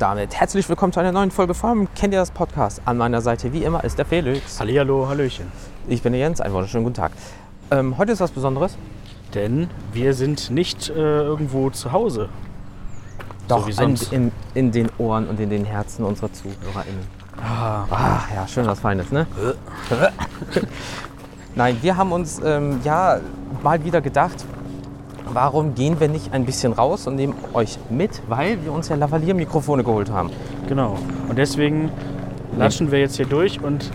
Und damit herzlich willkommen zu einer neuen Folge vom Kennt ihr das Podcast? An meiner Seite wie immer ist der Felix. Hallihallo, Hallöchen. Ich bin der Jens, einen wunderschönen guten Tag. Ähm, heute ist was Besonderes. Denn wir sind nicht äh, irgendwo zu Hause. Doch, wie in, in, in den Ohren und in den Herzen unserer ZuhörerInnen. Ah, Ach ja, schön was Feines, ne? Nein, wir haben uns ähm, ja mal wieder gedacht, warum gehen wir nicht ein bisschen raus und nehmen euch mit, weil wir uns ja Lavalier-Mikrofone geholt haben. genau. Und deswegen latschen wir jetzt hier durch und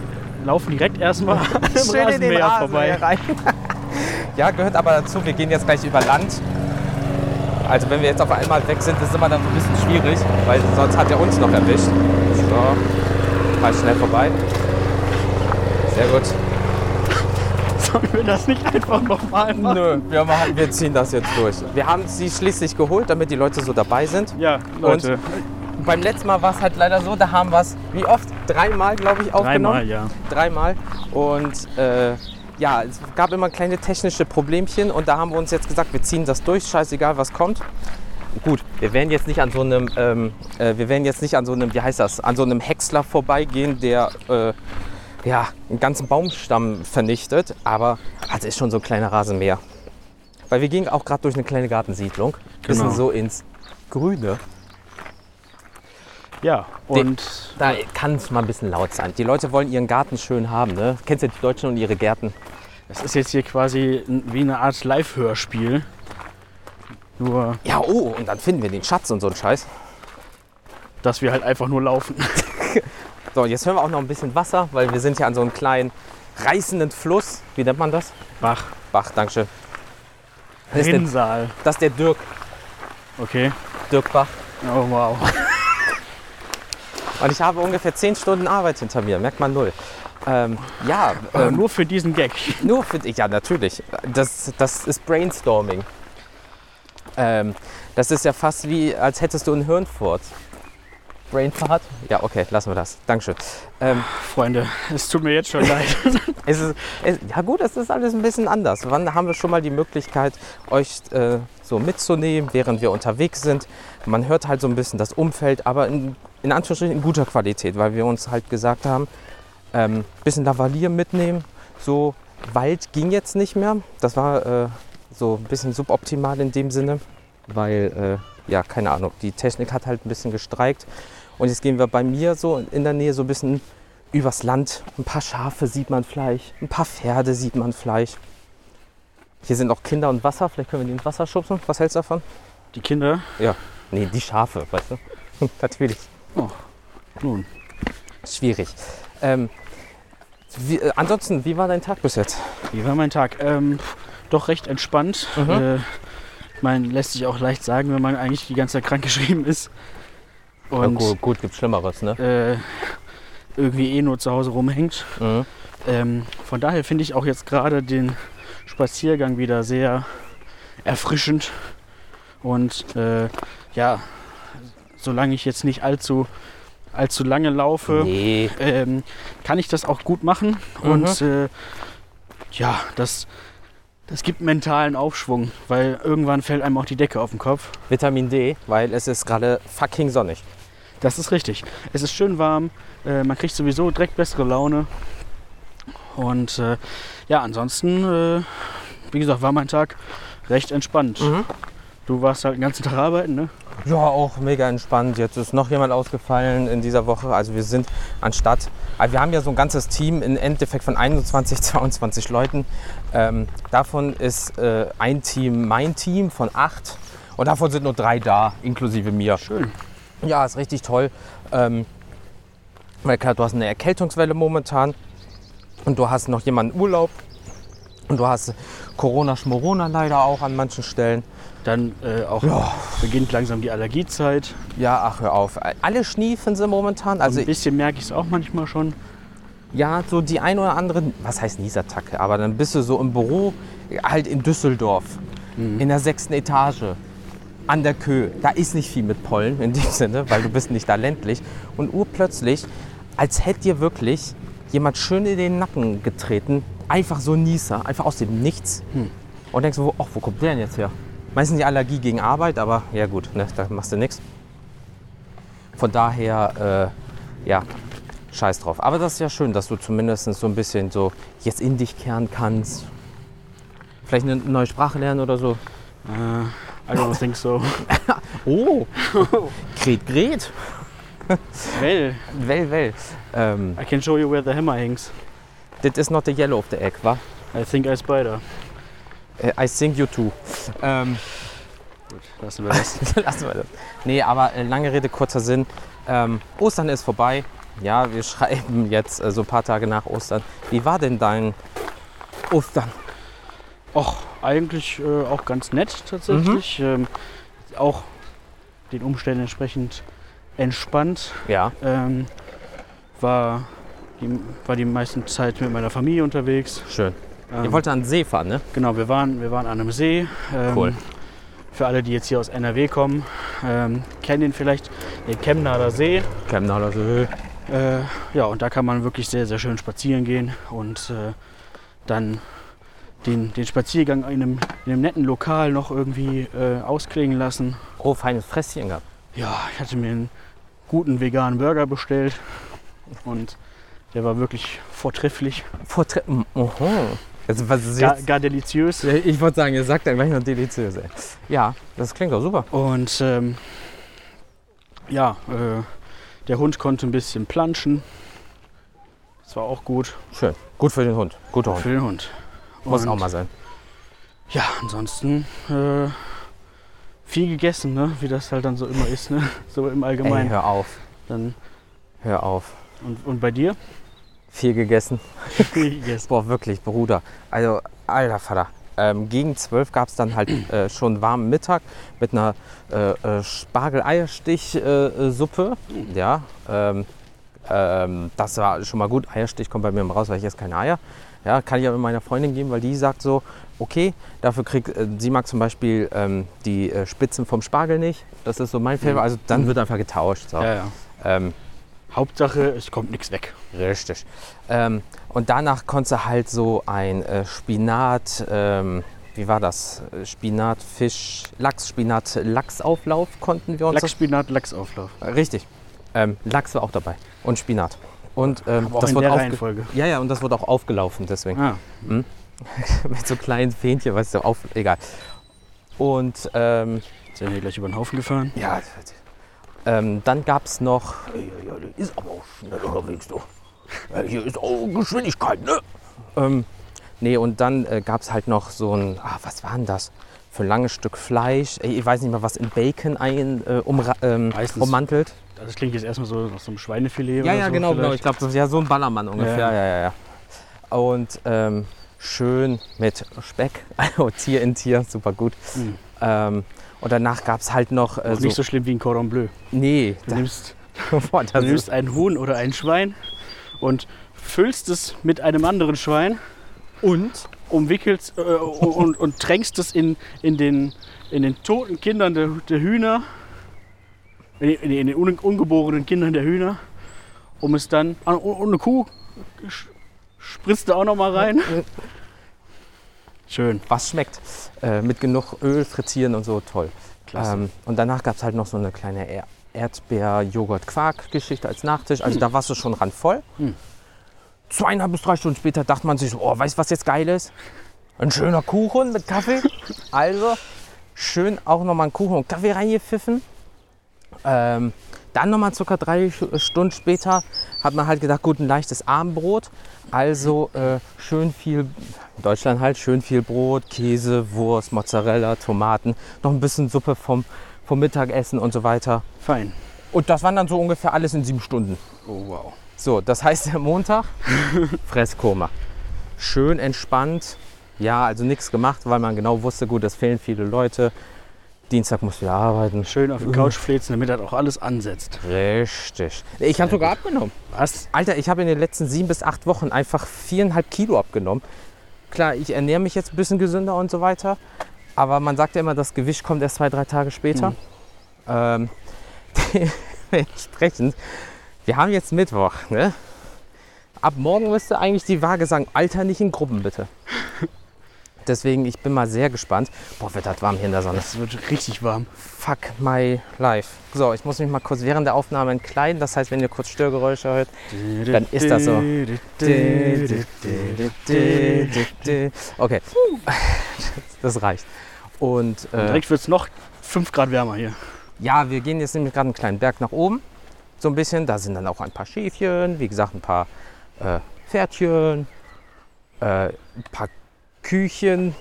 laufen direkt erstmal am Rasenmäher vorbei. rein. ja, gehört aber dazu, wir gehen jetzt gleich über Land. Also wenn wir jetzt auf einmal weg sind, ist es immer dann ein bisschen schwierig, weil sonst hat er uns noch erwischt. So, mal schnell vorbei. Sehr gut. Sollen wir das nicht einfach nochmal machen? Nö, wir, machen, wir ziehen das jetzt durch. Wir haben sie schließlich geholt, damit die Leute so dabei sind. Ja, Leute. Beim letzten Mal war es halt leider so, da haben wir es, wie oft? Dreimal, glaube ich, aufgenommen. Dreimal, ja. Dreimal. Und äh, ja, es gab immer kleine technische Problemchen und da haben wir uns jetzt gesagt, wir ziehen das durch, scheißegal was kommt. Gut, wir werden jetzt nicht an so einem, ähm, äh, wir werden jetzt nicht an so einem, wie heißt das, an so einem Häcksler vorbeigehen, der äh, ja, einen ganzen Baumstamm vernichtet, aber also ist schon so ein kleiner Rasenmäher. Weil wir gehen auch gerade durch eine kleine Gartensiedlung, bisschen Genau. so ins Grüne. Ja, und Da kann es mal ein bisschen laut sein. Die Leute wollen ihren Garten schön haben, ne? Kennst ja die Deutschen und ihre Gärten. es ist jetzt hier quasi wie eine Art Live-Hörspiel. Nur, Ja, oh, und dann finden wir den Schatz und so einen Scheiß. dass wir halt einfach nur laufen. So, jetzt hören wir auch noch ein bisschen Wasser, weil wir sind ja an so einem kleinen reißenden Fluss. Wie nennt man das? Bach, Bach, Dankeschön. Das ist der, Rinnsal. das ist der Dirk, Okay. Dirk Bach. Oh, wow. Und ich habe ungefähr 10 Stunden Arbeit hinter mir, merkt man null. Ähm, ja, ähm, nur für diesen Gag. nur für dich, ja natürlich. Das, das ist Brainstorming. Ähm, das ist ja fast wie, als hättest du einen Hirnfurz. Brainfart? Ja, okay, lassen wir das. Dankeschön. Ähm, Freunde, es tut mir jetzt schon leid. Es ist, es, ja gut, es ist alles ein bisschen anders. Wann haben wir schon mal die Möglichkeit, euch äh, so mitzunehmen, während wir unterwegs sind? Man hört halt so ein bisschen das Umfeld, aber in, in Anführungsstrichen in guter Qualität, weil wir uns halt gesagt haben, ähm, bisschen Lavalier mitnehmen. So Wald ging jetzt nicht mehr. Das war äh, so ein bisschen suboptimal in dem Sinne, weil, äh, ja, keine Ahnung, die Technik hat halt ein bisschen gestreikt. Und jetzt gehen wir bei mir so in der Nähe so ein bisschen übers Land. Ein paar Schafe sieht man vielleicht, ein paar Pferde sieht man vielleicht. Hier sind auch Kinder und Wasser, vielleicht können wir die ins Wasser schubsen. Was hältst du davon? Die Kinder, Nee, die Schafe, weißt du? Natürlich. nun, Schwierig. Ähm, wie, äh, ansonsten, wie war dein Tag bis jetzt? Wie war mein Tag? Ähm, doch recht entspannt. Mhm. Äh, man lässt sich auch leicht sagen, wenn man eigentlich die ganze Zeit krankgeschrieben ist. Und gut, gut, gibt Schlimmeres, ne? äh, irgendwie eh nur zu Hause rumhängt. Mhm. Ähm, von daher finde ich auch jetzt gerade den Spaziergang wieder sehr erfrischend. Und äh, ja, solange ich jetzt nicht allzu, allzu lange laufe, Nee. ähm, kann ich das auch gut machen. Mhm. Und äh, ja, das, das gibt mentalen Aufschwung, weil irgendwann fällt einem auch die Decke auf den Kopf. Vitamin D, weil es ist gerade fucking sonnig. Das ist richtig. Es ist schön warm, äh, man kriegt sowieso direkt bessere Laune. Und äh, ja, ansonsten, äh, wie gesagt, war mein Tag recht entspannt. Mhm. Du warst halt den ganzen Tag arbeiten, ne? Ja, auch mega entspannt. Jetzt ist noch jemand ausgefallen in dieser Woche. Also wir sind anstatt, also wir haben ja so ein ganzes Team im Endeffekt von 21, 22 Leuten. Ähm, davon ist äh, ein Team mein Team von acht. Und davon sind nur drei da, inklusive mir. Schön. Ja, ist richtig toll. Ähm, weil klar, du hast eine Erkältungswelle momentan und du hast noch jemanden Urlaub und du hast Corona-Schmorona leider auch an manchen Stellen. Dann äh, auch Ja. beginnt langsam die Allergiezeit. Ja, ach hör auf. Alle schniefen sie momentan. Also Also ein bisschen merke ich es auch manchmal schon. ja, so die ein oder andere, was heißt Niesattacke, aber dann bist du so im Büro, halt in Düsseldorf, in der sechsten Etage, an der Kö. Da ist nicht viel mit Pollen in dem Sinne, weil du bist nicht da ländlich. Und urplötzlich, als hätte dir wirklich jemand schön in den Nacken getreten, einfach so ein Nieser, einfach aus dem Nichts. Und denkst du, wo, ach, wo kommt der denn jetzt her? Meistens die Allergie gegen Arbeit, aber ja gut, ne, da machst du nichts. Von daher, äh, ja, scheiß drauf. Aber das ist ja schön, dass du zumindest so ein bisschen so jetzt in dich kehren kannst. Vielleicht eine neue Sprache lernen oder so. Äh, I don't think so. Oh, Gret, Gret. well, Well, well. Ähm, I can show you where the hammer hangs. That is not the yellow of the egg, wa? I think I spider. Äh, I think you too. Ähm, Gut, lassen wir das. Lassen wir das. Nee, aber äh, lange Rede, kurzer Sinn. Ähm, Ostern ist vorbei. Ja, wir schreiben jetzt äh, so ein paar Tage nach Ostern. Wie war denn dein Ostern? Och, eigentlich äh, auch ganz nett tatsächlich. Ähm, auch den Umständen entsprechend entspannt. Ja, Ähm, war, die, war die meiste Zeit mit meiner Familie unterwegs. schön. Ähm, Ihr wollt an den See fahren, ne? Genau, wir waren, wir waren an einem See. Ähm, Cool. Für alle, die jetzt hier aus NRW kommen, ähm, kennen den vielleicht, den Chemnader See. Chemnader See. Äh, ja, und da kann man wirklich sehr, sehr schön spazieren gehen und äh, dann den, den Spaziergang in einem, in einem netten Lokal noch irgendwie äh, ausklingen lassen. Oh, feines Fresschen gehabt. Ja, ich hatte mir einen guten veganen Burger bestellt und der war wirklich vortrefflich, Vortre mhm. Jetzt, was ist gar, jetzt? gar deliziös. Ich wollte sagen, ihr sagt dann gleich noch deliziös, ey. Ja, das klingt doch super. Und ähm, ja, äh, der Hund konnte ein bisschen planschen. Das war auch gut Schön. Gut für den Hund. Guter Hund. für den Hund. Muss Und auch mal sein. Ja, ansonsten äh, viel gegessen, ne? wie das halt dann so immer ist, ne? so im Ey, Allgemeinen. hör auf. Dann, Hör auf. und, und bei dir? Viel gegessen. Viel gegessen. Boah, wirklich, Bruder. Also, alter Vater. Ähm, gegen 12 gab es dann halt äh, schon warmen Mittag mit einer äh, äh, Spargel-Eierstich-Suppe. ja, ähm, ähm, das war schon mal gut. Eierstich kommt bei mir raus, weil ich esse keine Eier. Ja, kann ich aber meiner Freundin geben, weil die sagt so, okay, dafür kriegt, äh, sie mag zum Beispiel ähm, die äh, Spitzen vom Spargel nicht. Das ist so mein Favorit. Also dann wird einfach getauscht. So. Ja, ja. Hauptsache, es kommt nichts weg. Richtig. Ähm, und danach konntest du halt so ein äh, Spinat, ähm, wie war das? Äh, Spinat, Fisch, Lachs, Spinat, Lachsauflauf konnten wir uns. Lachsspinat, Lachsauflauf. Das, richtig. Ähm, Lachs war auch dabei. Und Spinat. Und ähm, das wurde Reihenfolge. Ja, ja, und das wurde auch aufgelaufen, deswegen. Ah, Mit so kleinen Fähnchen, weißt du, auf, egal. Und ähm, sind wir gleich über den Haufen gefahren? ja, ähm, dann gab es noch. Ja, der ist aber auch schnell unterwegs, du. Ja, hier ist auch Geschwindigkeit, ne? Ähm, nee, und dann äh, gab es halt noch so ein. Ah, was war denn das? Für ein langes Stück Fleisch. Ey, Ich weiß nicht mal, was in Bacon ein, äh, umra- ähm, Meistens. ummantelt. Also Das klingt jetzt erstmal so nach so einem Schweinefilet Ja, oder ja, so genau, genau. vielleicht. Ich glaube, das ist ja so ein Ballermann ungefähr. Ja. Ja, ja, ja. Und ähm, schön mit Speck, also Tier in Tier, super gut. Mhm. Ähm, und danach gab es halt noch. Äh, Auch nicht so schlimm wie ein Cordon Bleu. nee, Du nimmst, boah, du nimmst ein Huhn oder ein Schwein und füllst es mit einem anderen Schwein und umwickelst äh, und, und tränkst es in, in, den, in den toten Kindern der, der Hühner, in, den- in den un, ungeborenen Kindern der Hühner, um es dann, ah, und eine Kuh spritzt du auch noch mal rein. Schön, was schmeckt. Äh, mit genug Öl frittieren und so, toll. klasse. Ähm, und danach gab es halt noch so eine kleine Er- Erdbeer-Joghurt-Quark-Geschichte als Nachtisch. Also da warst du schon randvoll. Hm. Zweieinhalb bis drei Stunden später dachte man sich so, oh, weißt du, was jetzt geil ist? Ein schöner Kuchen mit Kaffee. Also schön auch nochmal einen Kuchen und Kaffee reingepfiffen. Ähm, dann nochmal circa drei Stunden später hat man halt gedacht, gut, ein leichtes Abendbrot. Also äh, schön viel, in Deutschland halt, schön viel Brot, Käse, Wurst, Mozzarella, Tomaten, noch ein bisschen Suppe vom, vom Mittagessen und so weiter. Fein. Und das waren dann so ungefähr alles in sieben Stunden. Oh wow. So, das heißt, der Montag, Fresskoma. Schön entspannt. Ja, also nichts gemacht, weil man genau wusste, gut, es fehlen viele Leute. Dienstag musst du ja arbeiten. Schön auf die Couch fläzen, damit das auch alles ansetzt. Richtig. Ich habe sogar abgenommen. Was? Alter, ich habe in den letzten sieben bis acht Wochen einfach viereinhalb Kilo abgenommen. Klar, ich ernähre mich jetzt ein bisschen gesünder und so weiter. Aber man sagt ja immer, das Gewicht kommt erst zwei, drei Tage später. Ähm, dementsprechend, wir haben jetzt Mittwoch. Ne? Ab morgen müsste eigentlich die Waage sagen, Alter, nicht in Gruppen bitte. Deswegen, ich bin mal sehr gespannt. Boah, wird das warm hier in der Sonne. Es wird richtig warm. Fuck my life. So, ich muss mich mal kurz während der Aufnahme entkleiden. Das heißt, wenn ihr kurz Störgeräusche hört, Dann ist das so. Okay, das reicht. Und Und äh, direkt wird es noch 5 Grad wärmer hier. ja, wir gehen jetzt nämlich gerade einen kleinen Berg nach oben. So ein bisschen. Da sind dann auch ein paar Schäfchen, wie gesagt, ein paar äh, Pferdchen, äh, ein paar Küchen.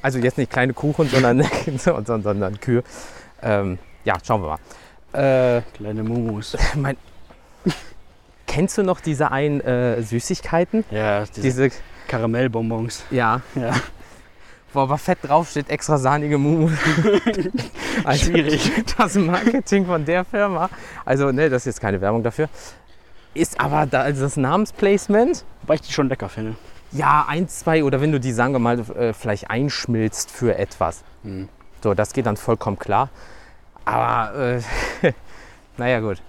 Also jetzt nicht kleine Kuchen, sondern, sondern, sondern Kühe. Ähm, ja, schauen wir mal. Äh, Kleine Mumus. mein, kennst du noch diese einen äh, Süßigkeiten? Ja, diese, Diese, Karamellbonbons. ja, Ja, wo aber fett draufsteht, extra sahnige Mumu. also, Schwierig. Das Marketing von der Firma, also ne, das ist jetzt keine Werbung dafür, ist aber da, also das Namensplacement, wobei ich die schon lecker finde. Ja, eins, zwei oder wenn du die, sagen wir mal, äh, vielleicht einschmilzt für etwas. Hm. So, das geht dann vollkommen klar. Aber, äh, naja, gut.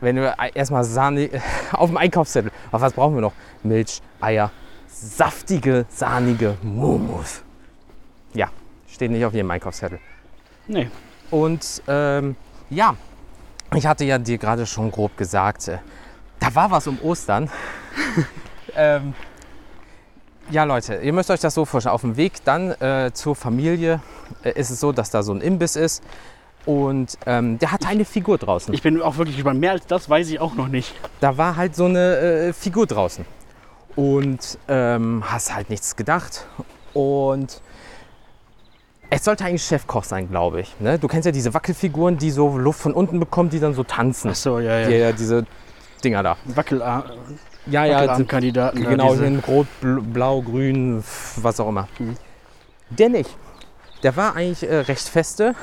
Wenn wir erstmal Sahne auf dem Einkaufszettel, auf was brauchen wir noch? Milch, Eier, saftige, sahnige Mumus. Ja, steht nicht auf jedem Einkaufszettel. Nee, Und ähm, ja, ich hatte ja dir gerade schon grob gesagt, äh, da war was um Ostern. ähm, ja, Leute, ihr müsst euch das so vorstellen. Auf dem Weg dann äh, zur Familie äh, ist es so, dass da so ein Imbiss ist. Und ähm, der hatte eine Figur draußen. ich bin auch wirklich gespannt. Mehr als das weiß ich auch noch nicht. da war halt so eine äh, Figur draußen. Und ähm, hast halt nichts gedacht. Und es sollte eigentlich Chefkoch sein, glaube ich. Ne? Du kennst ja diese Wackelfiguren, die so Luft von unten bekommen, die dann so tanzen. Ach so, ja, ja. Die, diese Dinger da. Wackelarm, Ja, ja, da, genau, in Rot, Bl- Blau, Grün, was auch immer. Mhm. Der nicht. Der war eigentlich äh, recht feste.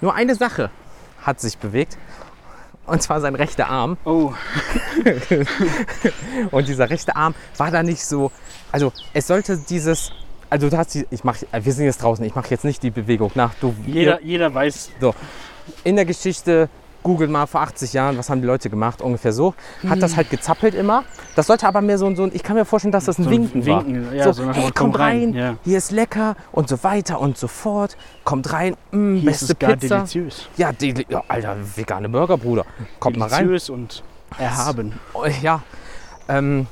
Nur eine Sache hat sich bewegt. Und zwar sein rechter Arm. Oh, Und dieser rechte Arm war da nicht so. Also es sollte dieses. Also du hast die, ich mach, wir sind jetzt draußen, ich mache jetzt nicht die Bewegung nach. Du, jeder, jeder weiß, in der Geschichte, Google mal vor 80 Jahren, was haben die Leute gemacht, ungefähr so. Hat das halt gezappelt immer. Das sollte aber mehr so, ein- so ein, ich kann mir vorstellen, dass das ein so Winken, war. Winken, ja, so, so hey, kommt komm rein, rein, ja. hier ist lecker und so weiter und so fort. Kommt rein, mm, hier ist beste es gar Pizza. deliziös. Ja, deli ja, alter, vegane Burger, Bruder. Kommt mal rein. Deliziös und erhaben. Oh, Ja, ähm,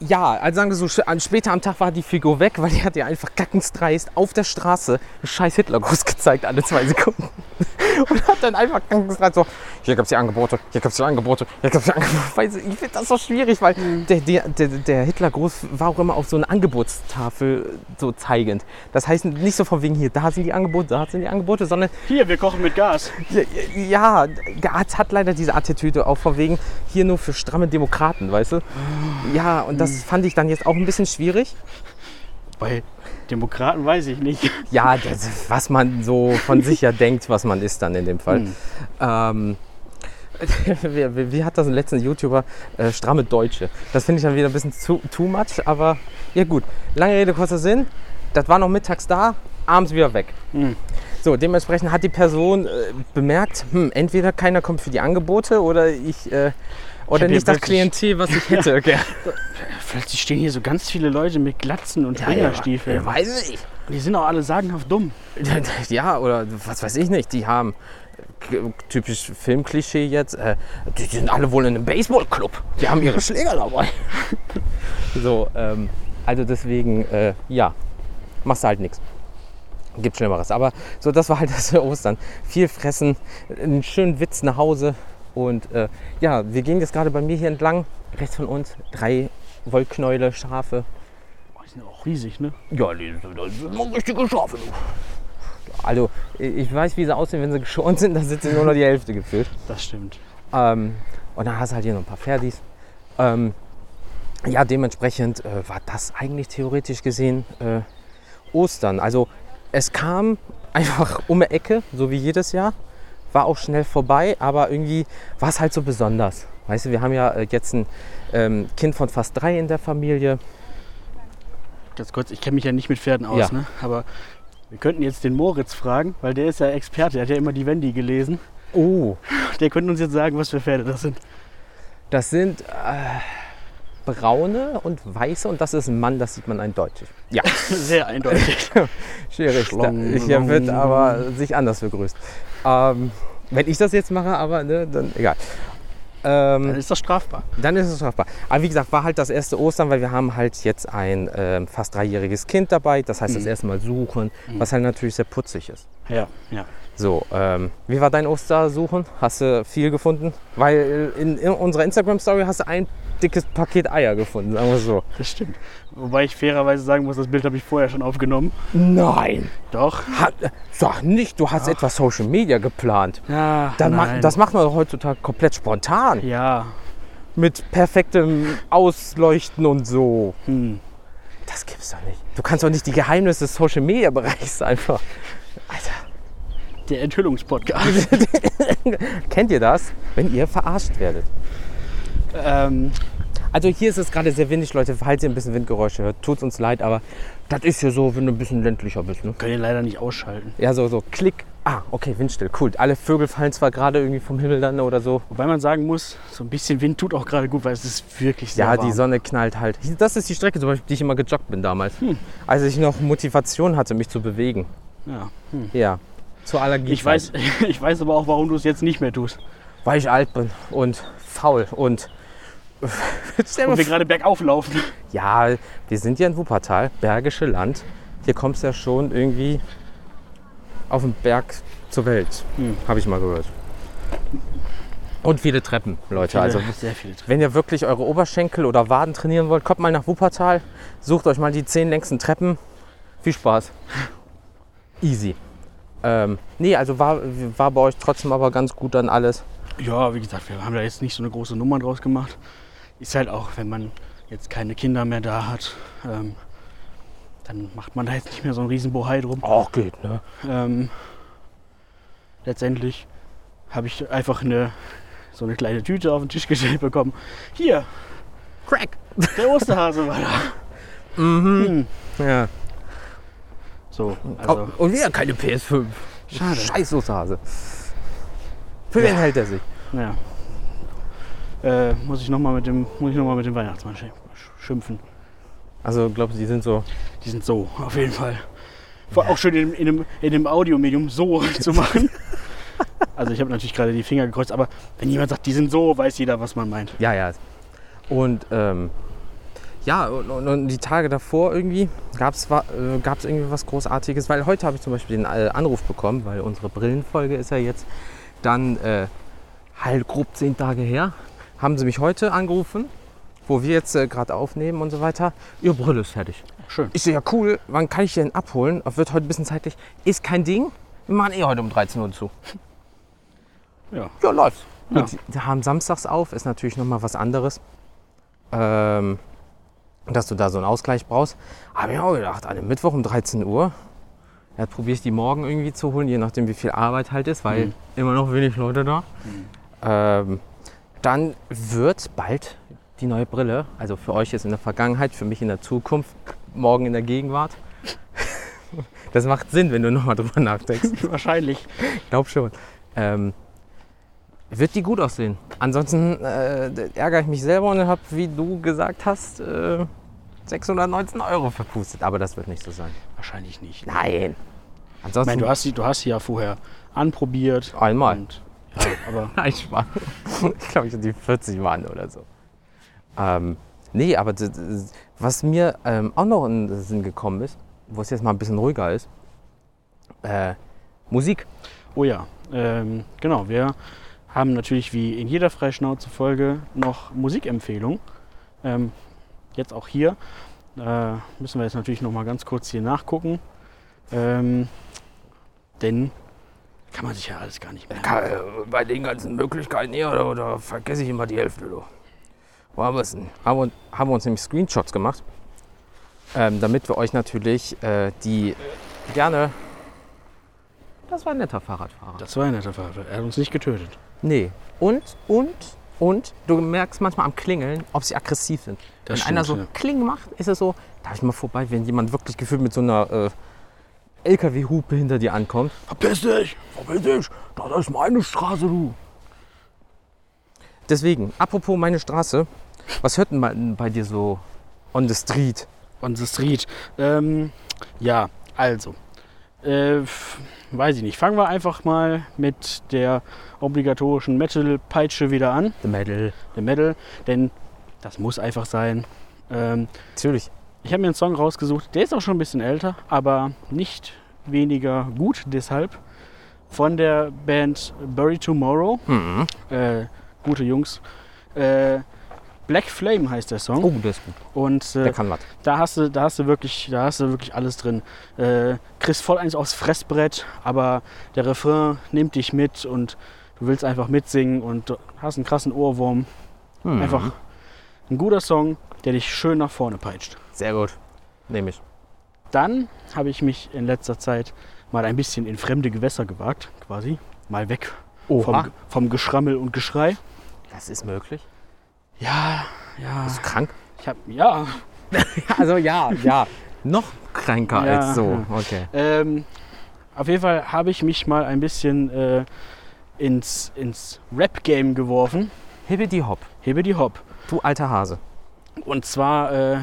ja, also sagen wir so, später am Tag war die Figur weg, weil die hat ja einfach kackensdreist auf der Straße einen scheiß Hitlergruß gezeigt, alle zwei Sekunden. Und hat dann einfach kackensdreist so, hier gibt's die Angebote, hier gibt's die Angebote, hier gibt's die Angebote. Ich finde das so schwierig, weil der, der, der, der Hitlergruß war auch immer auf so einer Angebotstafel so zeigend. Das heißt nicht so von wegen hier, da sind die Angebote, da sind die Angebote, sondern Hier, wir kochen mit Gas. ja, der Arzt hat leider diese Attitüde auch von wegen hier nur für stramme Demokraten, weißt du? Ja, und das fand ich dann jetzt auch ein bisschen schwierig. Bei Demokraten weiß ich nicht. Ja, das, was man so von sich ja denkt, was man ist dann in dem Fall. Hm. Ähm, wie, wie, wie hat das ein letzter YouTuber? Äh, stramme Deutsche. Das finde ich dann wieder ein bisschen zu, too much, aber ja gut. Lange Rede, kurzer Sinn. Das war noch mittags da, abends wieder weg. Hm. So, dementsprechend hat die Person äh, bemerkt, hm, entweder keiner kommt für die Angebote oder ich äh, oder nicht das Klientel, was ich hätte. Ja. Plötzlich stehen hier so ganz viele Leute mit Glatzen und Ringerstiefeln. weiß ich. Die sind auch alle sagenhaft dumm. Ja, oder was weiß ich nicht. Die haben typisch Filmklischee jetzt. Äh, die sind alle wohl in einem Baseballclub. Die haben ihre Schläger dabei. so, ähm, also deswegen, äh, ja, machst du halt nichts. Gibt Schlimmeres. Aber so, das war halt das Ostern. Viel fressen, einen schönen Witz nach Hause. Und äh, ja, wir gehen jetzt gerade bei mir hier entlang. Rechts von uns drei Wollknäule, Schafe. Oh, die sind auch riesig, ne? Ja, die sind das sind richtige Schafe. du. Also, ich weiß, wie sie aussehen, wenn sie geschoren sind. Da sind sie nur noch die Hälfte gefüllt. Das stimmt. Ähm, und dann hast du halt hier noch ein paar Pferdis. Ähm, ja, dementsprechend äh, war das eigentlich theoretisch gesehen äh, Ostern. Also, es kam einfach um die Ecke, so wie jedes Jahr. War auch schnell vorbei, aber irgendwie war es halt so besonders. Weißt du, wir haben ja äh, jetzt ein ähm, Kind von fast drei in der Familie. Ganz kurz, ich kenne mich ja nicht mit Pferden aus, Ja. ne? Aber wir könnten jetzt den Moritz fragen, weil der ist ja Experte, der hat ja immer die Wendy gelesen. Oh, Der könnte uns jetzt sagen, was für Pferde das sind. Das sind. Äh, braune und weiße und das ist ein Mann, das sieht man eindeutig. Ja, Sehr eindeutig. schwierig. Hier wird aber sich anders begrüßt. Ähm, wenn ich das jetzt mache, aber ne, dann egal. Ähm, Dann ist das strafbar. Dann ist es strafbar. Aber wie gesagt, war halt das erste Ostern, weil wir haben halt jetzt ein ähm, fast dreijähriges Kind dabei. Das heißt, das erste Mal suchen, was halt natürlich sehr putzig ist. Ja, ja. So, ähm, wie war dein Ostersuchen? Hast du viel gefunden? Weil in, in unserer Instagram-Story hast du ein dickes Paket Eier gefunden, sagen wir so. Das stimmt. Wobei ich fairerweise sagen muss, das Bild habe ich vorher schon aufgenommen. Nein! Doch. Hat, sag nicht, du hast etwas Social Media geplant. Ja, Das, ma nein. das macht man doch heutzutage komplett spontan. Ja. Mit perfektem Ausleuchten und so. Hm. Das gibt's doch nicht. Du kannst doch nicht die Geheimnisse des Social Media Bereichs einfach. Alter. Der Enthüllungspodcast. Kennt ihr das? Wenn ihr verarscht werdet. ähm, Also hier ist es gerade sehr windig, Leute. Falls ihr ein bisschen Windgeräusche hört, tut's uns leid, aber das ist ja so, wenn du ein bisschen ländlicher bist. Ne? können ihr leider nicht ausschalten. Ja, so, so, klick. Ah, okay, windstill, cool. Alle Vögel fallen zwar gerade irgendwie vom Himmel dann oder so. Wobei man sagen muss, so ein bisschen Wind tut auch gerade gut, weil es ist wirklich sehr Ja, warm. die Sonne knallt halt. Das ist die Strecke, zum Beispiel, die ich immer gejoggt bin damals. Als ich noch Motivation hatte, mich zu bewegen. Ja. Hm. Ja, zur Allergie. Ich, weiß, ich weiß aber auch, warum du es jetzt nicht mehr tust. Weil ich alt bin und faul und. Und wir gerade bergauf laufen. Ja, wir sind ja in Wuppertal, Bergische Land. Hier kommst du ja schon irgendwie auf den Berg zur Welt, Hm. habe ich mal gehört. Und viele Treppen, Leute. Also, viele Treppen. wenn ihr wirklich eure Oberschenkel oder Waden trainieren wollt, kommt mal nach Wuppertal, sucht euch mal die zehn längsten Treppen. Viel Spaß. Easy. Ähm, nee, also war, war bei euch trotzdem aber ganz gut dann alles. Ja, wie gesagt, wir haben da jetzt nicht so eine große Nummer draus gemacht. Ist halt auch, wenn man jetzt keine Kinder mehr da hat, ähm, dann macht man da jetzt nicht mehr so einen riesen Bohai drum. Auch geht, ne? Ähm, letztendlich habe ich einfach eine, so eine kleine Tüte auf den Tisch gestellt bekommen. Hier, Crack. der Osterhase war da. Mhm. Hm. Ja. So, also und wieder keine PS5. Schade. Scheiß Osterhase. Für wen hält er sich? ja. Äh, muss ich nochmal mit dem, muss ich noch mal mit dem Weihnachtsmann sch- schimpfen. Also glaubst du, die sind so. Die sind so, auf jeden Fall. Vor- Auch schön in, in, einem, in dem Audiomedium so zu machen. Also ich habe natürlich gerade die Finger gekreuzt, aber wenn jemand sagt, die sind so, weiß jeder, was man meint. Ja, ja. Und ähm, ja, und, und, und die Tage davor irgendwie gab es äh, gab's irgendwie was Großartiges, weil heute habe ich zum Beispiel den äh, Anruf bekommen, weil unsere Brillenfolge ist ja jetzt dann äh, halt grob zehn Tage her. Haben sie mich heute angerufen, wo wir jetzt äh, gerade aufnehmen und so weiter. Ihre Brille ist fertig. Schön. Ich so, ja cool, wann kann ich die denn abholen? Wird heute ein bisschen zeitlich. Ist kein Ding. Wir machen eh heute um 13 Uhr zu. Ja. Ja, läuft. Ja. Gut, die haben samstags auf, ist natürlich nochmal was anderes. Ähm, dass du da so einen Ausgleich brauchst. Aber ich habe auch gedacht, an dem Mittwoch um 13 Uhr, ja, probiere ich die morgen irgendwie zu holen, je nachdem wie viel Arbeit halt ist, weil Mhm. immer noch wenig Leute da. Ähm, dann wird bald die neue Brille, also für euch ist in der Vergangenheit, für mich in der Zukunft, morgen in der Gegenwart. Das macht Sinn, wenn du nochmal drüber nachdenkst. Wahrscheinlich. Glaub schon. Ähm, wird die gut aussehen. Ansonsten äh, ärgere ich mich selber und habe, wie du gesagt hast, äh, 619 Euro verpustet. Aber das wird nicht so sein. Wahrscheinlich nicht. Nein. Ich Ansonsten meine, du hast, sie, du hast sie ja vorher anprobiert. einmal. Und, ja, aber Nein, Spaß. Ich glaube, ich hatte die 40 waren oder so. Ähm, nee, aber was mir ähm, auch noch in den Sinn gekommen ist, wo es jetzt mal ein bisschen ruhiger ist, äh, Musik. Oh ja, ähm, genau. Wir haben natürlich wie in jeder Freischnauze-Folge noch Musikempfehlungen. Ähm, jetzt auch hier. Äh, müssen wir jetzt natürlich noch mal ganz kurz hier nachgucken. Ähm, denn kann man sich ja alles gar nicht mehr. Ka- äh, Bei den ganzen Möglichkeiten hier, oder, oder vergesse ich immer die Hälfte. Du. Wo haben wir es denn? Haben wir, haben wir uns nämlich Screenshots gemacht, ähm, damit wir euch natürlich äh, die gerne. Das war ein netter Fahrradfahrer. Das war ein netter Fahrer. Er hat uns nicht getötet. Nee. Und, und, und du merkst manchmal am Klingeln, ob sie aggressiv sind. Das Wenn einer so stimmt, ja. Kling macht, ist es so, darf ich mal vorbei, wenn jemand wirklich gefühlt mit so einer äh, LKW-Hupe hinter dir ankommt. Verpiss dich! Verpiss dich! Das ist meine Straße, du! Deswegen, apropos meine Straße, was hört denn mal bei dir so on the street? On the street. Ähm, ja, also. Äh, weiß ich nicht. Fangen wir einfach mal mit der obligatorischen Metal-Peitsche wieder an. The Metal. Der Metal. Denn das muss einfach sein. Ähm, Natürlich. ich habe mir einen Song rausgesucht. Der ist auch schon ein bisschen älter, aber nicht weniger gut deshalb. Von der Band Bury Tomorrow. Mhm. Äh, gute Jungs. Äh, Black Flame heißt der Song. Oh, der ist gut. Und äh, Der kann was. da hast du, da hast du wirklich, da hast du wirklich alles drin. Äh, kriegst voll eins aufs Fressbrett, aber der Refrain nimmt dich mit und du willst einfach mitsingen und hast einen krassen Ohrwurm. Mhm. Einfach ein guter Song, der dich schön nach vorne peitscht. Sehr gut. Nehme ich. Dann habe ich mich in letzter Zeit mal ein bisschen in fremde Gewässer gewagt, quasi. Mal weg vom, vom Geschrammel und Geschrei. Das ist möglich. Ja, ja. Bist du krank? Ich habe ja. Also ja, ja. Noch kränker Ja, als so. Okay. Ähm, auf jeden Fall habe ich mich mal ein bisschen äh, ins, ins Rap-Game geworfen. Hibbidi Hop. Hebe die Hop. Du alter Hase. Und zwar, äh,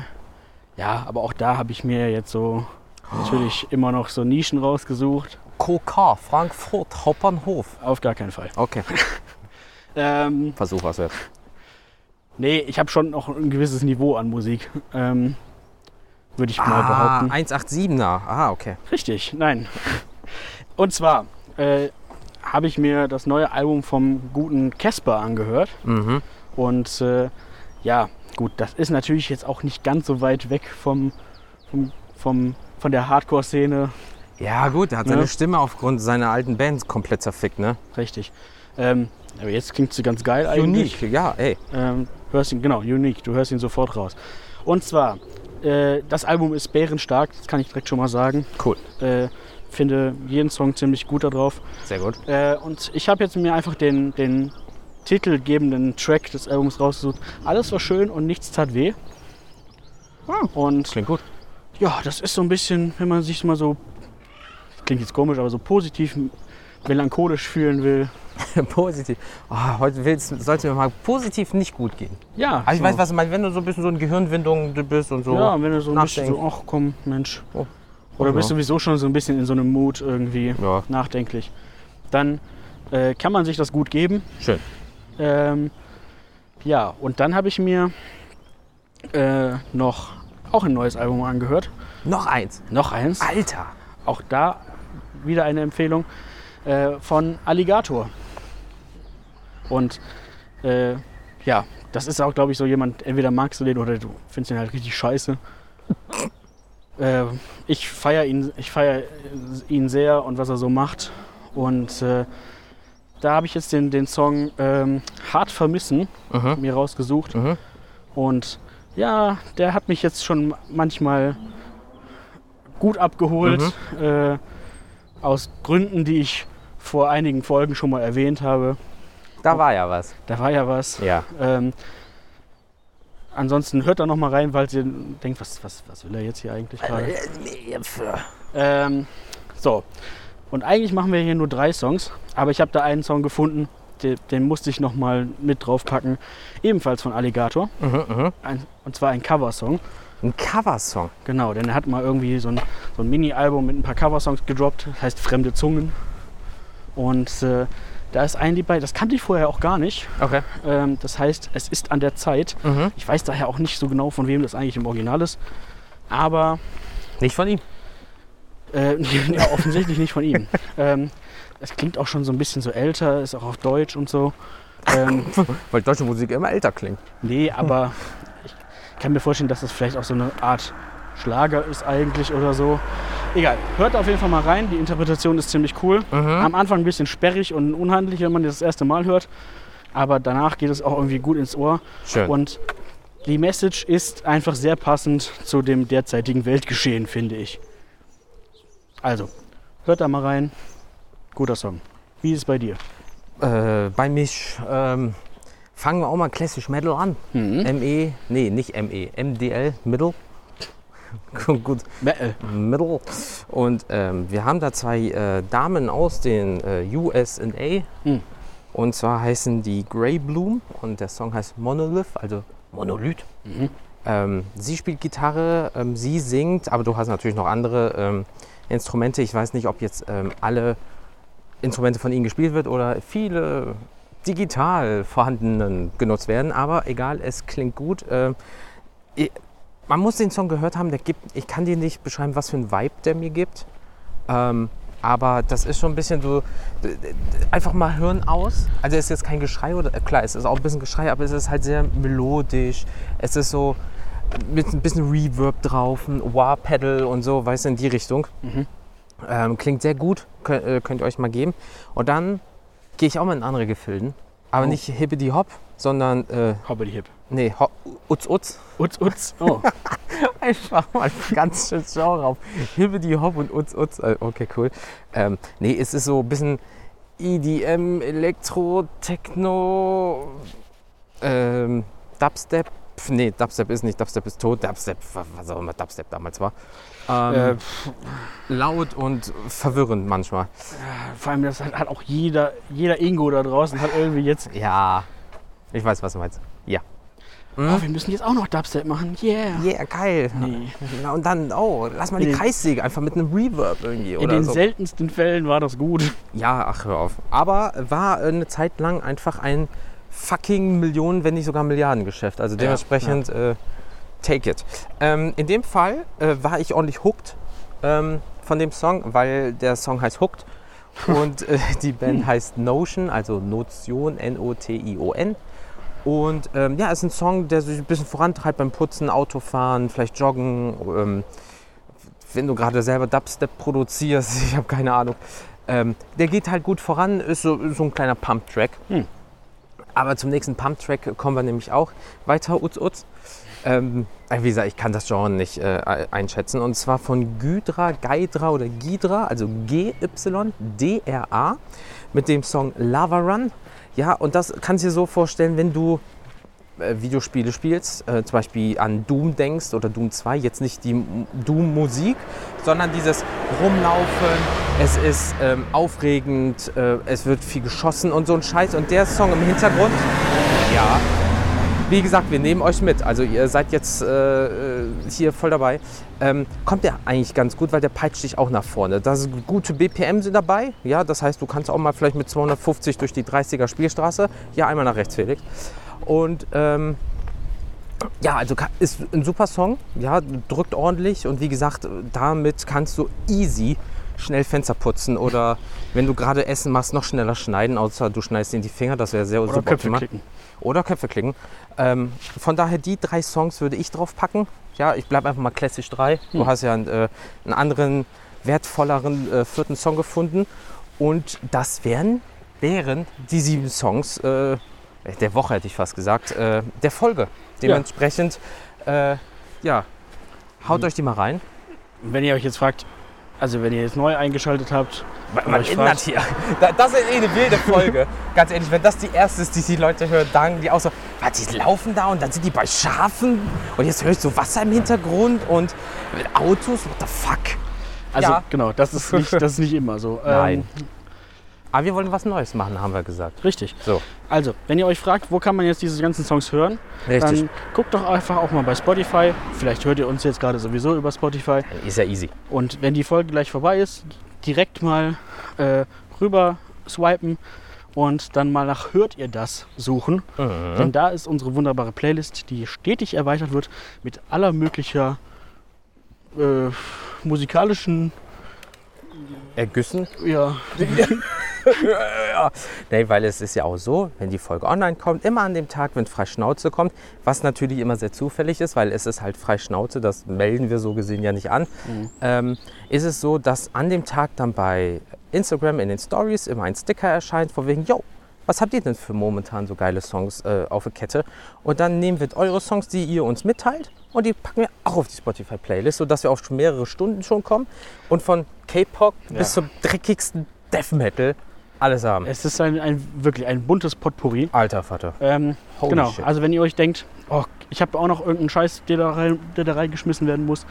ja, aber auch da habe ich mir jetzt so natürlich immer noch so Nischen rausgesucht. KK, Frankfurt Hauptbahnhof. Auf gar keinen Fall. Okay. Ähm, Versuch was jetzt. Nee, ich habe schon noch ein gewisses Niveau an Musik. Ähm, Würde ich mal Ah, behaupten. 187er. Ah, okay. Richtig, nein. Und zwar äh, habe ich mir das neue Album vom guten Casper angehört. Mhm. Und äh, ja, gut, das ist natürlich jetzt auch nicht ganz so weit weg vom, vom, vom, von der Hardcore-Szene. Ja, gut, er hat seine Ne? Stimme aufgrund seiner alten Band komplett zerfickt, ne? Richtig. Ähm, aber jetzt klingt sie ganz geil eigentlich. Unique, ja, ey. Ähm, hörst ihn, genau, unique. Du hörst ihn sofort raus. Und zwar, äh, das Album ist bärenstark, das kann ich direkt schon mal sagen. Cool. Äh, finde jeden Song ziemlich gut da drauf. Sehr gut. Äh, und ich habe jetzt mir einfach den, den titelgebenden Track des Albums rausgesucht. Alles war schön und nichts tat weh. Und Klingt gut. ja, das ist so ein bisschen, wenn man sich mal so, klingt jetzt komisch, aber so positiv melancholisch fühlen will. positiv. Ah, heute soll es mir mal positiv nicht gut gehen. Ja, Aber ich so. weiß, was du meinst, wenn du so ein bisschen so in Gehirnwindung bist und so. Ja, wenn du so ein bisschen nachdenken. so, ach komm, Mensch. Oh. Oder bist sowieso schon so ein bisschen in so einem Mut irgendwie Ja, nachdenklich. Dann äh, kann man sich das gut geben. schön. Ähm, ja, und dann habe ich mir äh, noch auch ein neues Album angehört. Noch eins. Noch eins. Alter. Auch da wieder eine Empfehlung äh, von Alligator. Und äh, ja, das ist auch, glaube ich, so jemand, entweder magst du den oder du findest ihn halt richtig scheiße. äh, ich feiere ihn, ich feier ihn sehr und was er so macht. Und äh, da habe ich jetzt den, den Song ähm, Hart vermissen Mhm. mir rausgesucht. Mhm. Und ja, der hat mich jetzt schon manchmal gut abgeholt. Äh, aus Gründen, die ich vor einigen Folgen schon mal erwähnt habe. Da war ja was. Da war ja was. Ja. Ähm, ansonsten hört da noch mal rein, weil ihr denkt, was, was, was will er jetzt hier eigentlich gerade? Ähm, so. Und eigentlich machen wir hier nur drei Songs, aber ich habe da einen Song gefunden, den, den musste ich noch mal mit draufpacken. Ebenfalls von Alligator. Mhm, mhm. Ein, und zwar ein Coversong. Ein Coversong. Genau, denn er hat mal irgendwie so ein, so ein Mini-Album mit ein paar Coversongs gedroppt, das heißt Fremde Zungen. Und äh, da ist ein Lied bei, das kannte ich vorher auch gar nicht. Okay. Ähm, das heißt, es ist an der Zeit. Mhm. Ich weiß daher auch nicht so genau, von wem das eigentlich im Original ist. Aber Nicht von ihm. äh, ja, offensichtlich nicht von ihm. ähm, es klingt auch schon so ein bisschen so älter, ist auch auf Deutsch und so. Ähm, Weil deutsche Musik immer älter klingt. Nee, aber ich kann mir vorstellen, dass das vielleicht auch so eine Art Schlager ist eigentlich oder so. Egal, hört auf jeden Fall mal rein. Die Interpretation ist ziemlich cool. Mhm. Am Anfang ein bisschen sperrig und unhandlich, wenn man das, das erste Mal hört. Aber danach geht es auch irgendwie gut ins Ohr. Schön. Und die Message ist einfach sehr passend zu dem derzeitigen Weltgeschehen, finde ich. Also, hört da mal rein. Guter Song. Wie ist es bei dir? Äh, bei mich ähm, fangen wir auch mal Classic Metal an. Mhm. ME, nee, nicht ME, MDL, Middle. Gut, Metal. Middle. Und ähm, wir haben da zwei äh, Damen aus den äh, USA, Hm. Und zwar heißen die Grey Bloom und der Song heißt Monolith, also Monolith. Mhm. Ähm, sie spielt Gitarre, ähm, sie singt, aber du hast natürlich noch andere ähm, Instrumente. Ich weiß nicht, ob jetzt ähm, alle Instrumente von ihnen gespielt wird oder viele digital vorhandenen genutzt werden, aber egal, es klingt gut. Ich- man muss den Song gehört haben, der gibt, ich kann dir nicht beschreiben, was für ein Vibe der mir gibt. Ähm, aber das ist schon ein bisschen so, einfach mal hören aus. Also es ist jetzt kein Geschrei, oder äh, klar, es ist auch ein bisschen Geschrei, aber es ist halt sehr melodisch. Es ist so mit ein bisschen Reverb drauf, ein Wah-Pedal und so, weißt du, in die Richtung. Mhm. Ähm, klingt sehr gut, könnt, äh, könnt ihr euch mal geben. Und dann gehe ich auch mal in andere Gefilden. Aber Oh. nicht hippity hop, sondern, äh, Hoppity hip. Nee, ho utz utz. Utz, utz. Oh. Einfach mal ganz schön Genre auf. Hibbidi Hop und Utz Utz. Äh, Okay, cool. Ähm, nee, es ist so ein bisschen EDM, Elektro, Techno, ähm, Dubstep. Nee, Dubstep ist nicht, Dubstep ist tot. Dubstep, wa- was auch immer Dubstep damals war. Ähm, äh, laut und verwirrend manchmal. vor allem, das hat, hat auch jeder, jeder Ingo da draußen hat irgendwie jetzt. Ja, ich weiß, was du meinst. Ja. Oh, wir müssen jetzt auch noch Dubstep machen. Yeah. Yeah, geil. Nee. Na, und dann, oh, lass mal die Kreissäge einfach mit einem Reverb irgendwie. In den so. seltensten Fällen war das gut. Ja, ach, hör auf. Aber war eine Zeit lang einfach ein fucking Millionen, wenn nicht sogar Milliardengeschäft. Also dementsprechend, Äh, take it. Ähm, in dem Fall äh, war ich ordentlich hooked ähm, von dem Song, weil der Song heißt Hooked. Und äh, die Band heißt Notion, also Notion, N-O-T-I-O-N. Und ähm, ja, es ist ein Song, der sich ein bisschen vorantreibt beim Putzen, Autofahren, vielleicht Joggen. Ähm, wenn du gerade selber Dubstep produzierst, ich habe keine Ahnung. Ähm, der geht halt gut voran, ist so, so ein kleiner Pump-Track. Hm. Aber zum nächsten Pump-Track kommen wir nämlich auch weiter, Utz Utz. Ähm, äh, wie gesagt, ich kann das Genre nicht äh, einschätzen. Und zwar von Gydra, Gaidra oder Gidra, also G-Y-D-R-A, mit dem Song Lava Run. Ja, und das kannst du dir so vorstellen, wenn du äh, Videospiele spielst, äh, zum Beispiel an Doom denkst oder Doom 2, jetzt nicht die Doom-Musik, sondern dieses Rumlaufen, es ist ähm, aufregend, äh, es wird viel geschossen und so ein Scheiß. Und der Song im Hintergrund, wie gesagt, wir nehmen euch mit. Also ihr seid jetzt äh, äh, hier voll dabei. Ähm, kommt der eigentlich ganz gut, weil der peitscht dich auch nach vorne. Da sind gute BPM sind dabei. Ja, das heißt, du kannst auch mal vielleicht mit 250 durch die 30er Spielstraße. Ja, einmal nach rechts, Felix. Und ähm, ja, also ist ein super Song. Ja, drückt ordentlich und wie gesagt, damit kannst du easy schnell Fenster putzen oder wenn du gerade Essen machst, noch schneller schneiden, außer du schneidest in die Finger, das wäre sehr Oder super Köpfe klicken. Oder Köpfe klicken. Ähm, von daher, die drei Songs würde ich drauf packen. Ja, ich bleibe einfach mal klassisch 3. Du Hm. hast ja einen, äh, einen anderen, wertvolleren äh, vierten Song gefunden. Und das wären, wären die sieben Songs äh, der Woche, hätte ich fast gesagt, äh, der Folge. Dementsprechend, äh, ja, haut Hm. euch die mal rein. Wenn ihr euch jetzt fragt, also wenn ihr jetzt neu eingeschaltet habt, Man ändert hier. Da- Das ist eh eine wilde Folge. Ganz ehrlich, wenn das die erste ist, die die Leute hören, dann die auch so, was, die laufen da und dann sind die bei Schafen und jetzt höre ich so Wasser im Hintergrund und Autos, what the fuck. also Ja. genau, das ist nicht, das ist nicht immer so. Nein. Aber wir wollen was Neues machen, haben wir gesagt. richtig. So, Also, wenn ihr euch fragt, wo kann man jetzt diese ganzen Songs hören, richtig. dann guckt doch einfach auch mal bei Spotify. Vielleicht hört ihr uns jetzt gerade sowieso über Spotify. ist ja easy. Und wenn die Folge gleich vorbei ist, direkt mal äh, rüber swipen und dann mal nach Hört ihr das suchen. Mhm. Denn da ist unsere wunderbare Playlist, die stetig erweitert wird mit aller möglicher äh, musikalischen Ergüssen. ja, ja. Nee, weil es ist ja auch so, wenn die Folge online kommt, immer an dem Tag, wenn Freischnauze kommt, was natürlich immer sehr zufällig ist, weil es ist halt Freischnauze, das melden wir so gesehen ja nicht an, ähm, ist es so, dass an dem Tag dann bei Instagram in den Stories immer ein Sticker erscheint, von wegen, yo, was habt ihr denn für momentan so geile Songs äh, auf der Kette? Und dann nehmen wir eure Songs, die ihr uns mitteilt, und die packen wir auch auf die Spotify-Playlist, sodass wir auf mehrere Stunden schon kommen und von K-Pop Ja. bis zum dreckigsten Death Metal alles haben. es ist ein, ein wirklich ein buntes Potpourri. Alter Vater. Ähm, genau, shit. also wenn ihr euch denkt, oh, ich habe auch noch irgendeinen Scheiß, der da, rein, der da reingeschmissen werden muss,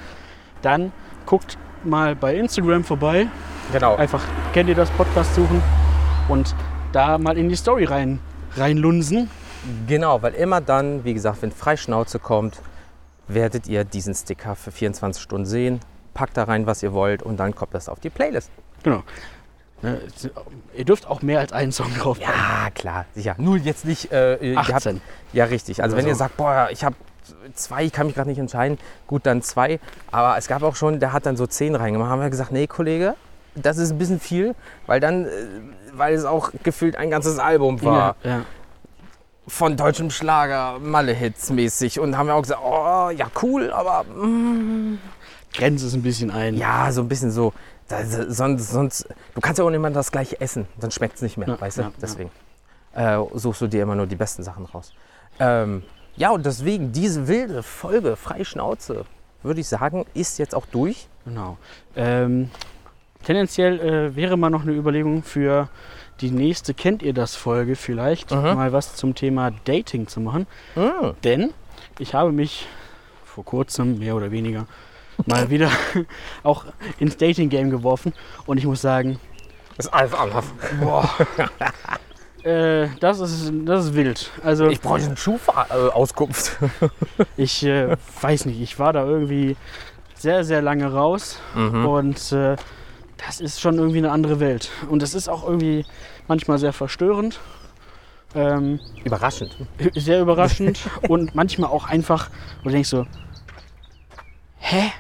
dann guckt mal bei Instagram vorbei. Genau. Einfach kennt ihr das Podcast suchen und da mal in die Story rein, reinlunsen. Genau, weil immer dann, wie gesagt, wenn Freischnauze kommt, werdet ihr diesen Sticker für 24 Stunden sehen. Packt da rein, was ihr wollt und dann kommt das auf die Playlist. Genau. Ne, ihr dürft auch mehr als einen Song drauf Ja, klar, sicher. Nur jetzt nicht. Äh, ihr habt- 18. ja, richtig. Also, wenn ihr so. sagt, boah, ich habe zwei, ich kann mich gerade nicht entscheiden, gut, dann zwei. Aber es gab auch schon, der hat dann so zehn reingemacht. Haben wir gesagt, nee, Kollege, das ist ein bisschen viel, weil dann, äh, weil es auch gefühlt ein ganzes Album war. Ja, ja. Von deutschem Schlager, Malle-Hits mäßig. Und haben wir auch gesagt, oh, ja, cool, aber mm, Grenze es ein bisschen ein. ja, so ein bisschen so. Das, sonst, sonst, du kannst ja auch immer das gleiche essen, dann schmeckt es nicht mehr, Ja, weißt du? ja, ja. Deswegen äh, suchst du dir immer nur die besten Sachen raus. Ähm, ja, und deswegen diese wilde Folge, freie Schnauze, würde ich sagen, ist jetzt auch durch. Genau. Ähm, tendenziell äh, wäre mal noch eine Überlegung für die nächste Kennt ihr das Folge vielleicht Mhm. mal was zum Thema Dating zu machen. Mm. Denn ich habe mich vor kurzem mehr oder weniger mal wieder auch ins Dating Game geworfen und ich muss sagen, Das ist alles anders. äh, das ist das ist wild. Also Ich brauche eine Schufa-Auskunft. ich äh, weiß nicht, ich war da irgendwie sehr sehr lange raus Mhm. Und äh, das ist schon irgendwie eine andere Welt. Und das ist auch irgendwie manchmal sehr verstörend, ähm, Überraschend. sehr überraschend und manchmal auch einfach, wo du denkst so, hä?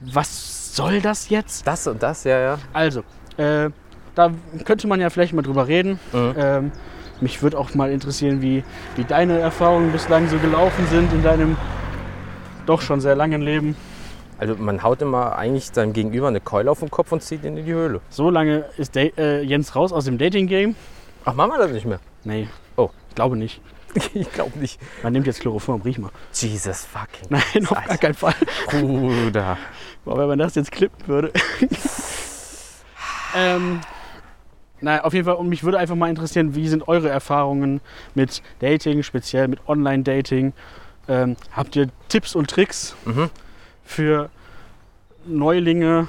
Was soll das jetzt? Das und das, ja, ja. Also, äh, da könnte man ja vielleicht mal drüber reden. Mhm. Ähm, mich würde auch mal interessieren, wie, wie deine Erfahrungen bislang so gelaufen sind in deinem doch schon sehr langen Leben. Also man haut immer eigentlich seinem Gegenüber eine Keule auf den Kopf und zieht ihn in die Höhle. So lange ist Da- äh, Jens raus aus dem Dating-Game. Ach, machen wir das nicht mehr? Nee. Oh. Ich glaube nicht. ich glaube nicht. Man nimmt jetzt Chloroform, riech mal. Jesus fucking Nein, auf gar keinen Fall. Bruder. Boah, wenn man das jetzt klippen würde. ähm, nein, auf jeden Fall, und mich würde einfach mal interessieren, wie sind eure Erfahrungen mit Dating, speziell mit Online-Dating? Ähm, habt ihr Tipps und Tricks Mhm. Für Neulinge,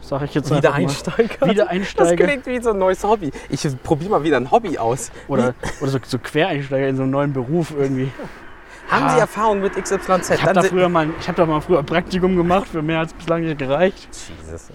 sag ich jetzt mal? Wiedereinsteiger. Das Wiedereinsteiger klingt wie so ein neues Hobby. Ich probiere mal wieder ein Hobby aus. oder, oder so, so Quereinsteiger in so einen neuen Beruf irgendwie. Haben Ah. Sie Erfahrung mit XYZ? Ich habe da, früher mal, ich hab da mal früher ein Praktikum gemacht, für mehr als bislang nicht gereicht. Jesus.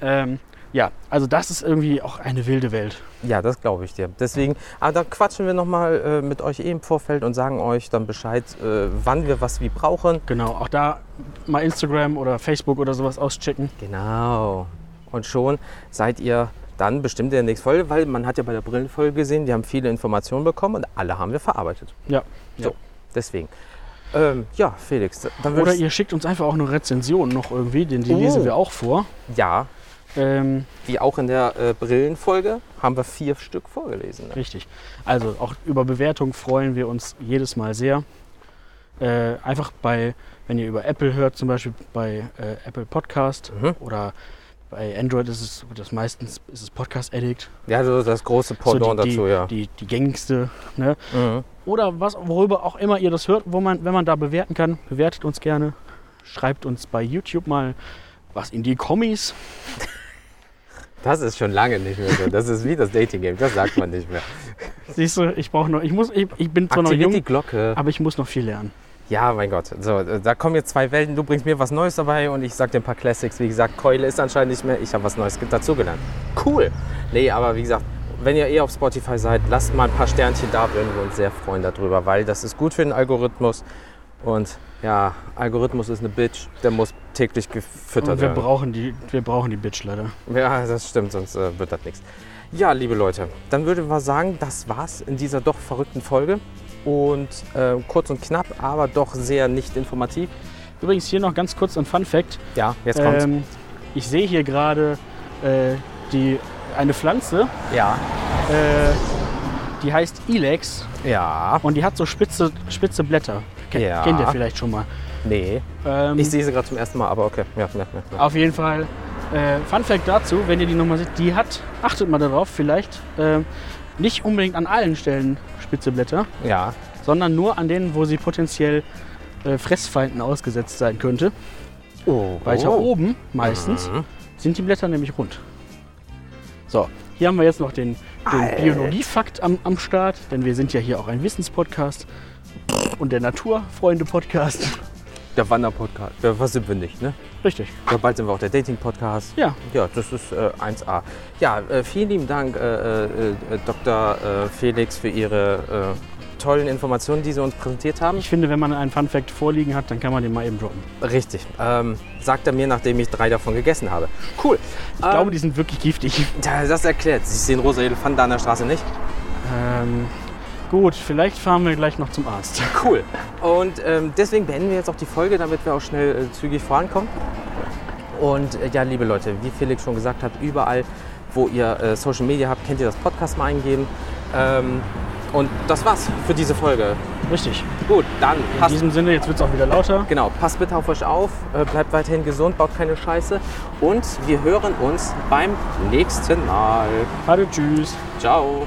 Ähm, ja, also das ist irgendwie auch eine wilde Welt. Ja, das glaube ich dir. Deswegen, aber da quatschen wir nochmal äh, mit euch eh im Vorfeld und sagen euch dann Bescheid, äh, wann wir was wie brauchen. Genau, auch da mal Instagram oder Facebook oder sowas auschecken. Genau. Und schon seid ihr dann bestimmt in der nächsten Folge, weil man hat ja bei der Brillenfolge gesehen, die haben viele Informationen bekommen und alle haben wir verarbeitet. Ja. So, deswegen. Ähm, ja, Felix, dann Oder ihr schickt uns einfach auch eine Rezension noch irgendwie, denn die Oh. lesen wir auch vor. Ja, Ähm, wie auch in der äh, Brillenfolge haben wir vier Stück vorgelesen. Ne? richtig. Also auch über Bewertung freuen wir uns jedes Mal sehr. Äh, einfach bei, wenn ihr über Apple hört, zum Beispiel bei äh, Apple Podcast Mhm. oder bei Android ist es das meistens ist es Podcast Addict. Ja, so das große Pendant so die, dazu, die, ja. die, die gängigste. Ne? Mhm. Oder was, worüber auch immer ihr das hört, wo man, wenn man da bewerten kann, bewertet uns gerne. Schreibt uns bei YouTube mal was in die Kommis. Das ist schon lange nicht mehr so. Das ist wie das Dating-Game, das sagt man nicht mehr. Siehst du, ich brauche noch, ich muss, ich, ich bin zwar noch jung, die Glocke. aber ich muss noch viel lernen. Ja, mein Gott. So, äh, da kommen jetzt zwei Welten. Du bringst mir was Neues dabei und ich sag dir ein paar Classics. Wie gesagt, Keule ist anscheinend nicht mehr. Ich habe was Neues dazugelernt. Cool. Nee, aber wie gesagt, wenn ihr eh auf Spotify seid, lasst mal ein paar Sternchen da, würden wir uns sehr freuen darüber, weil das ist gut für den Algorithmus. Und ja, Algorithmus ist eine Bitch, der muss täglich gefüttert Und wir werden. brauchen die, wir brauchen die Bitch leider. Ja, das stimmt, sonst äh, wird das nichts. Ja, liebe Leute, dann würde wir sagen, das war's in dieser doch verrückten Folge. Und äh, kurz und knapp, aber doch sehr nicht informativ. Übrigens hier noch ganz kurz ein Fun Fact. Ja, jetzt kommt's. Ähm, ich sehe hier gerade äh, die eine Pflanze, ja. äh, die heißt Ilex Ja. und die hat so spitze, spitze Blätter. Ken- Ja. Kennt ihr vielleicht schon mal. Nee. Ähm, Ich sehe sie gerade zum ersten Mal, aber okay. Ja, ja, ja. Auf jeden Fall. Äh, Fun Fact dazu, wenn ihr die nochmal seht, die hat, achtet mal darauf, vielleicht äh, nicht unbedingt an allen Stellen spitze Blätter, ja. sondern nur an denen, wo sie potenziell äh, Fressfeinden ausgesetzt sein könnte. Oh. Weiter oben meistens Mhm. sind die Blätter nämlich rund. So, Hier haben wir jetzt noch den, den. Biologiefakt am, am Start, denn wir sind ja hier auch ein Wissenspodcast und der Naturfreunde-Podcast. Der Wanderpodcast. Ja, was sind wir nicht, ne? Richtig. Ja, bald sind wir auch der Dating-Podcast. Ja, Ja, das ist äh, 1A. Ja, äh, vielen lieben Dank, äh, äh, äh, Dr. Äh, Felix, für Ihre tollen Informationen, die Sie uns präsentiert haben. ich finde, wenn man einen Fun-Fact vorliegen hat, dann kann man den mal eben droppen. Richtig. Ähm, sagt er mir, nachdem ich drei davon gegessen habe. Cool. Ich glaube, die sind wirklich giftig. Das erklärt. Sie sehen rosa Elefanten da an der Straße nicht? Ähm, gut, vielleicht fahren wir gleich noch zum Arzt. Cool. Und ähm, deswegen beenden wir jetzt auch die Folge, damit wir auch schnell äh, zügig vorankommen. Und äh, ja, liebe Leute, wie Felix schon gesagt hat, überall, wo ihr äh, Social Media habt, könnt ihr das Podcast mal eingeben. Ähm, und das war's für diese Folge. Richtig. Gut, dann In diesem Sinne, jetzt wird es auch wieder lauter. genau, passt bitte auf euch auf, äh, bleibt weiterhin gesund, baut keine Scheiße. Und wir hören uns beim nächsten Mal. Hallo, tschüss. Ciao.